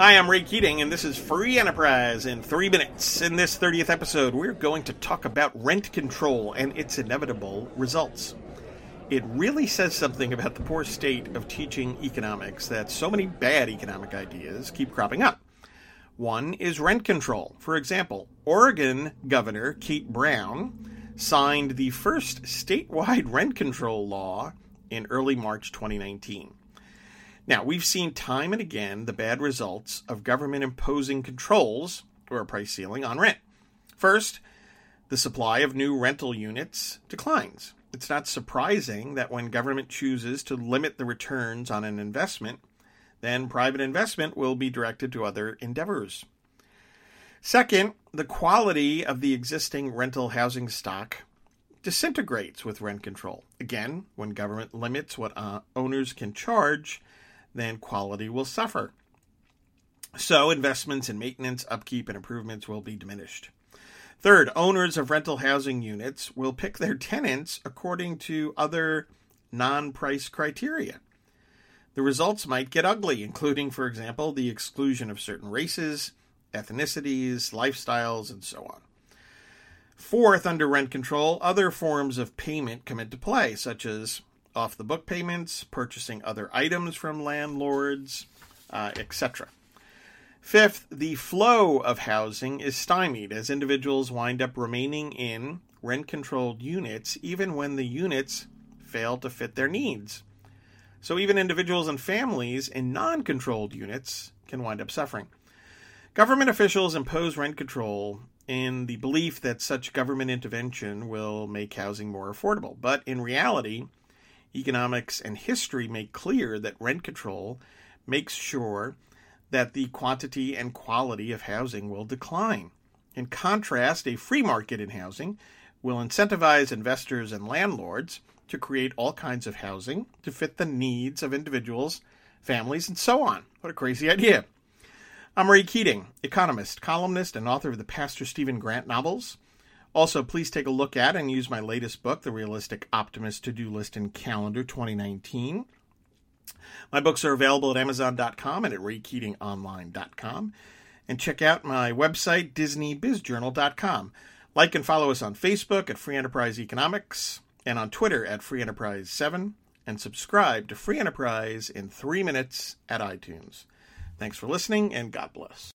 Hi, I'm Ray Keating, and this is Free Enterprise in three minutes. In this 30th episode, we're going to talk about rent control and its inevitable results. It really says something about the poor state of teaching economics that so many bad economic ideas keep cropping up. One is rent control. For example, Oregon Governor Kate Brown signed the first statewide rent control law in early March 2019. Now, we've seen time and again the bad results of government imposing controls or a price ceiling on rent. First, the supply of new rental units declines. It's not surprising that when government chooses to limit the returns on an investment, then private investment will be directed to other endeavors. Second, the quality of the existing rental housing stock disintegrates with rent control. Again, when government limits what uh, owners can charge, then quality will suffer. So, investments in maintenance, upkeep, and improvements will be diminished. Third, owners of rental housing units will pick their tenants according to other non price criteria. The results might get ugly, including, for example, the exclusion of certain races, ethnicities, lifestyles, and so on. Fourth, under rent control, other forms of payment come into play, such as off the book payments, purchasing other items from landlords, uh, etc. Fifth, the flow of housing is stymied as individuals wind up remaining in rent controlled units even when the units fail to fit their needs. So even individuals and families in non controlled units can wind up suffering. Government officials impose rent control in the belief that such government intervention will make housing more affordable. But in reality, economics and history make clear that rent control makes sure that the quantity and quality of housing will decline. In contrast, a free market in housing will incentivize investors and landlords to create all kinds of housing to fit the needs of individuals, families, and so on. What a crazy idea. I'm Ray Keating, economist, columnist, and author of the Pastor Stephen Grant novels. Also, please take a look at and use my latest book, The Realistic Optimist To Do List and Calendar 2019. My books are available at Amazon.com and at RayKeatingOnline.com. And check out my website, DisneyBizJournal.com. Like and follow us on Facebook at Free Enterprise Economics and on Twitter at Free Enterprise 7 and subscribe to Free Enterprise in three minutes at iTunes. Thanks for listening and God bless.